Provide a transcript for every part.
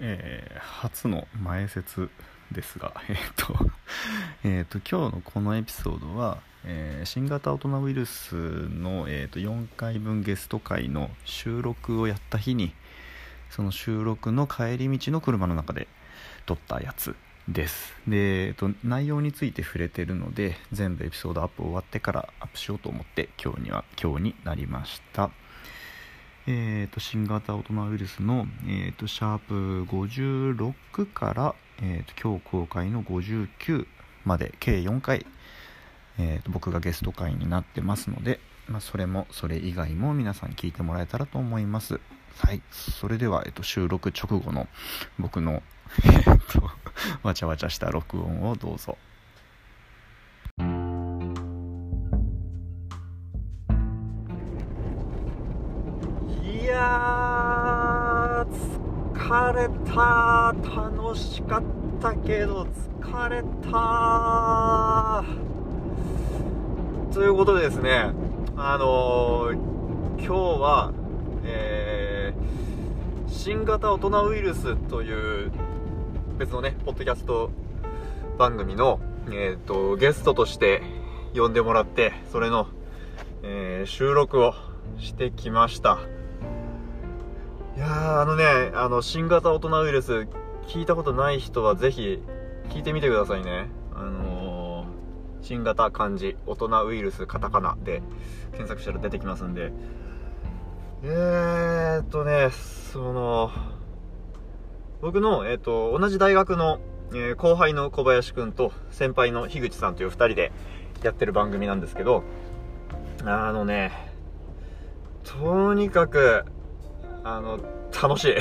えー、初の前説ですが、えっ、ー、と、えっ、と、今日のこのエピソードは、え、新型大人ウイルスの、えーと、4回分ゲスト会の収録をやった日に、その収録の帰り道の車の中で撮ったやつです。で、えっ、と、内容について触れてるので、全部エピソードアップ終わってからアップしようと思って、今日には、今日になりました。えーと、新型大人ウイルスの、えーと、シャープ56から、えーと、今日公開の59まで計4回、えー、と僕がゲスト会になってますので、まあ、それもそれ以外も皆さん聞いてもらえたらと思います。はい。それでは、えー、と収録直後の僕の、えー、とわちゃわちゃした録音をどうぞ。た楽しかったけど疲れた。ということでですねあのー、今日は、えー、新型大人ウイルスという別のねポッドキャスト番組の、えーと、ゲストとして呼んでもらってそれの、えー、収録をしてきました。いやー、あのね、あの、新型大人ウイルス、聞いたことない人はぜひ、聞いてみてくださいね。あのー、新型漢字、大人ウイルス、カタカナで検索したら出てきますんで。えーっとね、その、僕の、えー、っと、同じ大学の、えー、後輩の小林くんと先輩の樋口さんという2人でやってる番組なんですけど、あのね、とにかく、あの、楽しい。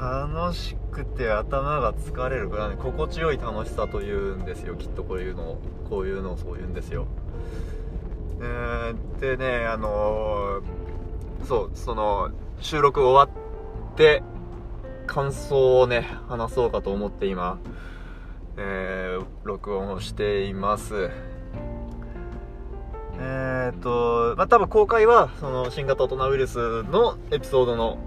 楽しくて頭が疲れるぐらい、心地よい楽しさというんですよ、きっとこういうのを。こういうのをそう言うんですよ。えー、でね、あのー、そう、その、収録終わって、感想をね、話そうかと思って今、えー、録音をしています。えー、っと、まあ、多分公開は、その、新型大人ウイルスのエピソードの、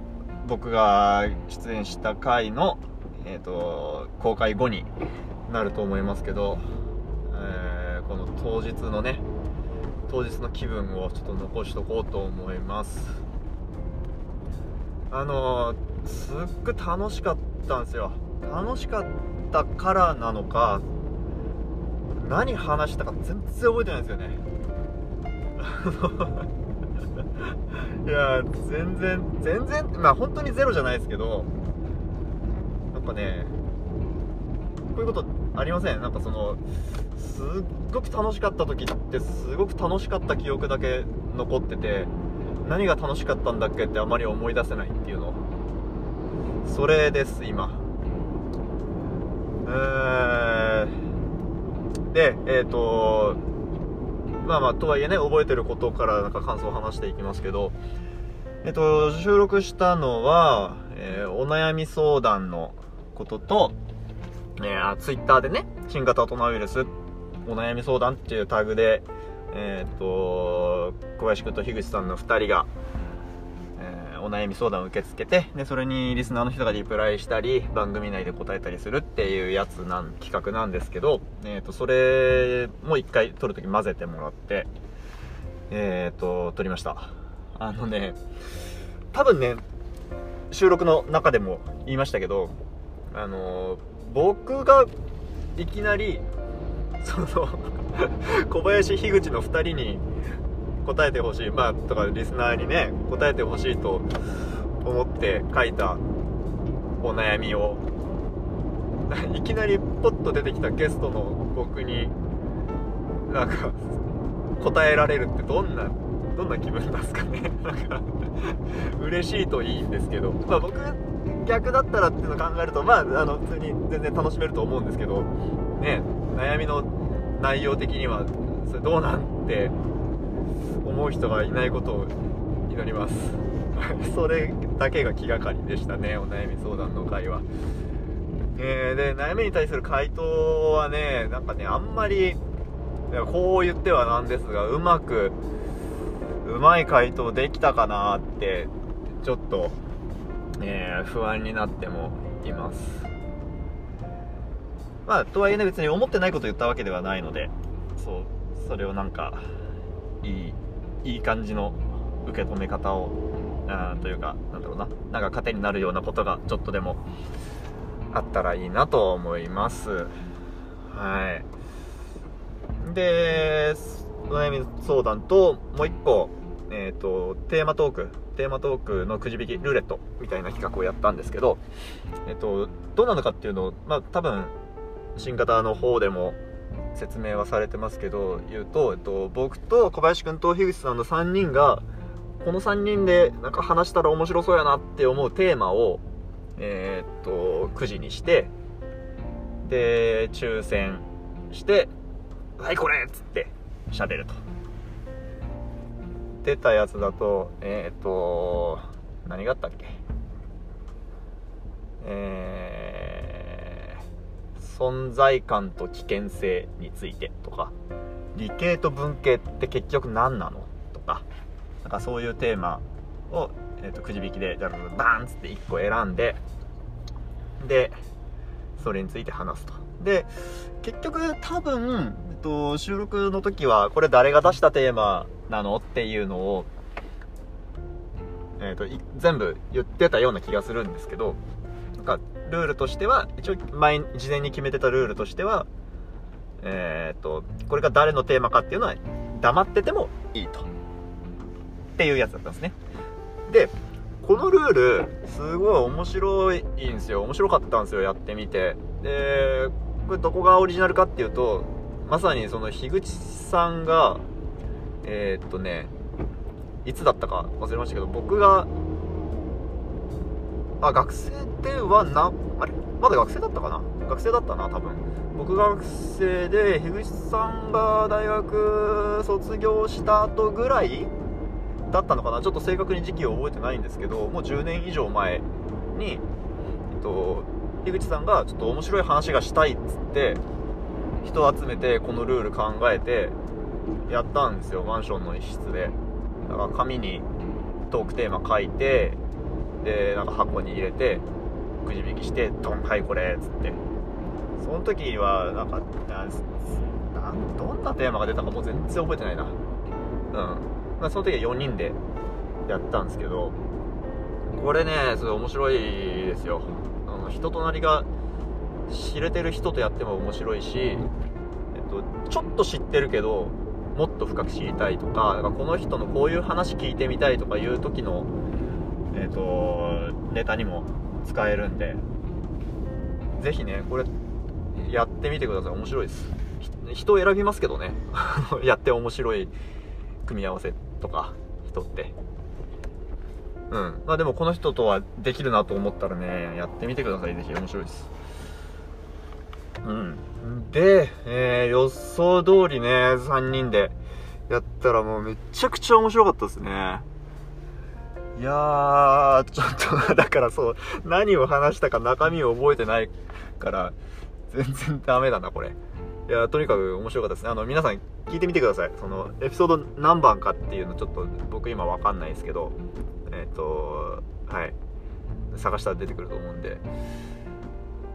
僕が出演した回の、えー、っと、公開後になると思いますけど、えー、この当日のね、当日の気分をちょっと残しとこうと思います。あのすっごい楽しかったんですよ。楽しかったからなのか、何話したか全然覚えてないんですよね。いや全然全然まあ本当にゼロじゃないですけどやっぱねこういうことありません？なんかそのすっごく楽しかった時ってすごく楽しかった記憶だけ残ってて何が楽しかったんだっけってあまり思い出せないっていうの。それです今。えー、でえっ、ー、とまあまあ、とはいえね、覚えてることからなんか感想を話していきますけど、えっと、収録したのは、えー、お悩み相談のことと、えー、ツイッターでね、新型コロナウイルス、お悩み相談っていうタグで、えー、っと、小林君と樋口さんの2人が、お悩み相談を受け付けて、で、それにリスナーの人がリプライしたり、番組内で答えたりするっていうやつなん、企画なんですけど、えっ、ー、と、それも一回撮るとき混ぜてもらって、えっ、ー、と、撮りました。あのね、多分ね、収録の中でも言いましたけど、あの僕がいきなり、その 小林、樋口の2人に、答えてほしい、まあ、とかリスナーにね、答えてほしいと思って書いたお悩みを、いきなりポッと出てきたゲストの僕に、なんか、答えられるってどんな、どんな気分なんですかね。なんか、嬉しいといいんですけど、まあ僕、逆だったらっていうのを考えると、まあ、あの、普通に全然楽しめると思うんですけど、ね、悩みの内容的には、それどうなんて思う人がいないことを祈ります。それだけが気がかりでしたねお悩み相談の会は。えー、で悩みに対する回答はねなんかねあんまりこう言ってはなんですがうまくうまい回答できたかなってちょっとえー、不安になってもいます。まあとはいえね別に思ってないこと言ったわけではないのでそうそれをなんかいいいい感じの受け止め方をあというかなんだろうな。なんか糧になるようなことがちょっとでもあったらいいなと思います。はい。でお悩み相談ともう一個えっ、ー、とテーマトーク。テーマトークのくじ引きルーレットみたいな企画をやったんですけど、えっ、ー、と、どうなのかっていうのを、まあ、多分新型の方でも説明はされてますけど言うと、えっと、僕と小林君と樋口さんの3人がこの3人でなんか話したら面白そうやなって思うテーマをえー、っと9時にしてで抽選して「はいこれ!」っつって喋ると出たやつだとえー、っと何があったっけ？えー、存在感と危険性についてとか理系と文系って結局何なの？とかなんかそういうテーマを、えーと、くじ引きでバーンっつって1個選んででそれについて話すと。で結局多分、えっと、収録の時はこれ誰が出したテーマなのっていうのを、えーと、全部言ってたような気がするんですけどなんかルールとしては一応前事前に決めてたルールとしてはえっ、ー、とこれが誰のテーマかっていうのは黙っててもいいとっていうやつだったんですね。で、このルール、すごい面白いんですよ。面白かったんですよ、やってみて。で、これどこがオリジナルかっていうと、まさにその樋口さんが、えー、っとね、いつだったか忘れましたけど、僕が、あ、学生ではな、あれ？まだ学生だったかな？学生だったな、多分。僕が学生で、樋口さんが大学卒業した後ぐらいだったのかな？ちょっと正確に時期を覚えてないんですけどもう10年以上前に、えっと、樋口さんがちょっと面白い話がしたいっつって人を集めてこのルール考えてやったんですよマンションの一室で。だから紙にトークテーマ書いてでなんか箱に入れてくじ引きしてドンはいこれっつって。その時はなんかどんなテーマが出たかもう全然覚えてないな。うん。まあ、その時は4人でやったんですけどこれねすごい面白いですよ。あの人となりが知れてる人とやっても面白いし、えっと、ちょっと知ってるけどもっと深く知りたいとかかこの人のこういう話聞いてみたいとかいう時の、えっと、ネタにも使えるんでぜひねこれやってみてください。面白いです。人を選びますけどね。やって面白い組み合わせとか人って。うん。まあでもこの人とはできるなと思ったらねやってみてください。ぜひ面白いです。うん。で、えー、予想通りね3人でやったらもうめちゃくちゃ面白かったですね。いやーちょっとだからそう何を話したか中身を覚えてないから全然ダメだなこれ。いやとにかく面白かったですね。あの皆さん聞いてみてください。そのエピソード何番かっていうのちょっと僕今わかんないですけど。えっ、ー、とはい。探したら出てくると思うんで。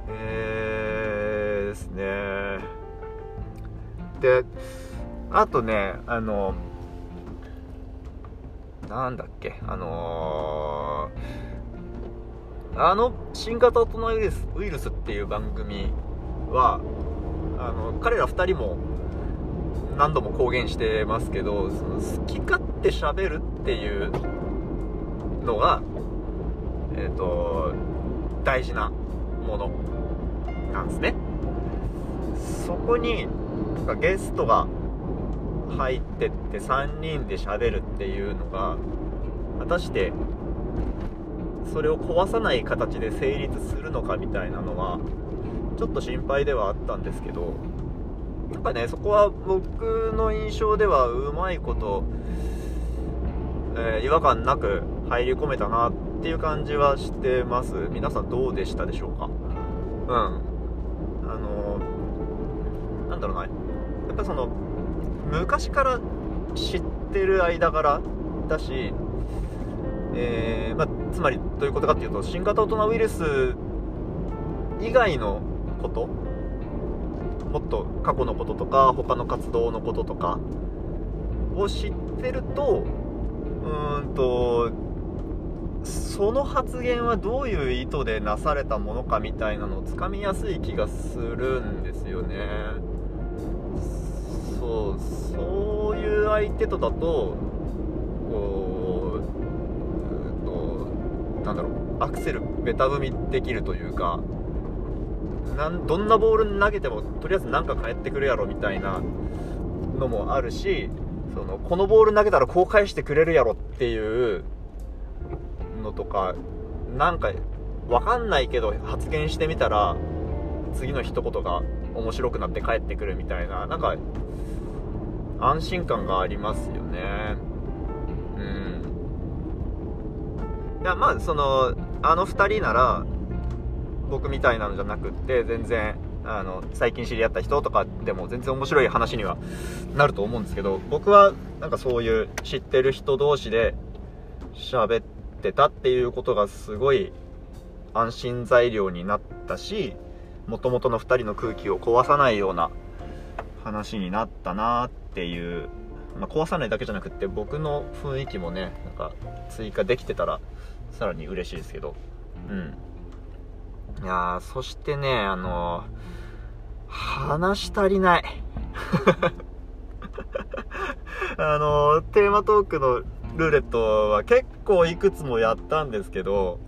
えー、ですね。であとねあのなんだっけ？あのー、あの新型大人ウイルスウイルスっていう番組はあの彼ら2人も何度も公言してますけどその好き勝手しゃべるっていうのがえっ、ー、と大事なものなんですね。そこにゲストが入ってって3人で喋るっていうのが果たしてそれを壊さない形で成立するのかみたいなのはちょっと心配ではあったんですけどやっぱねそこは僕の印象ではうまいこと、えー、違和感なく入り込めたなっていう感じはしてます。皆さんどうでしたでしょうか？うん。あのー、なんだろうな。やっぱその昔から知ってる間柄だし、えー、まあ、つまりどういうことかっていうと新型大人ウイルス以外のこともっと過去のこととか他の活動のこととかを知ってるとうーんとその発言はどういう意図でなされたものかみたいなのをつかみやすい気がするんですよね。そうそういう相手とだとこうとなんだろうアクセルベタ踏みできるというかなんどんなボール投げてもとりあえず何か返ってくるやろみたいなのもあるしそのこのボール投げたらこう返してくれるやろっていうのとかなんか分かんないけど発言してみたら次の一言が面白くなって帰ってくるみたいななんか安心感がありますよね。うん。いやまあそのあの2人なら僕みたいなのじゃなくって全然あの最近知り合った人とかでも全然面白い話にはなると思うんですけど僕はなんかそういう知ってる人同士で喋ってたっていうことがすごい安心材料になったしもともとの2人の空気を壊さないような話になったなっていう、まあ、壊さないだけじゃなくって僕の雰囲気もねなんか追加できてたらさらに嬉しいですけど。うん。いやそしてねあの話し足りない。あのテーマトークのルーレットは結構いくつもやったんですけど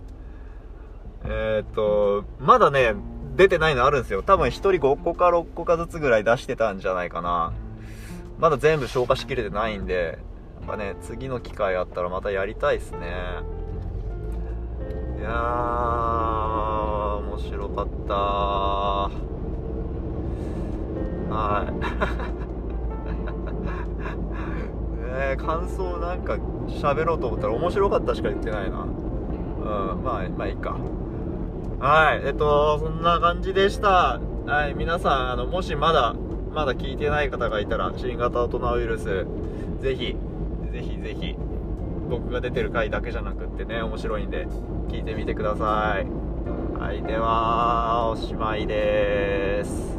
えっ、とまだね出てないのあるんですよ。多分1人5個か6個かずつぐらい出してたんじゃないかなまだ全部消化しきれてないんでやっぱね次の機会あったらまたやりたいですね。いやー面白かったはい。ね感想なんか喋ろうと思ったら面白かったしか言ってないな。うんまあまあいいか。はいえっとそんな感じでした。はい皆さんあのもしまだまだ聞いてない方がいたら新型大人ウイルスぜひぜひぜひ僕が出てる回だけじゃなくってね面白いんで聞いてみてください。はいではおしまいです。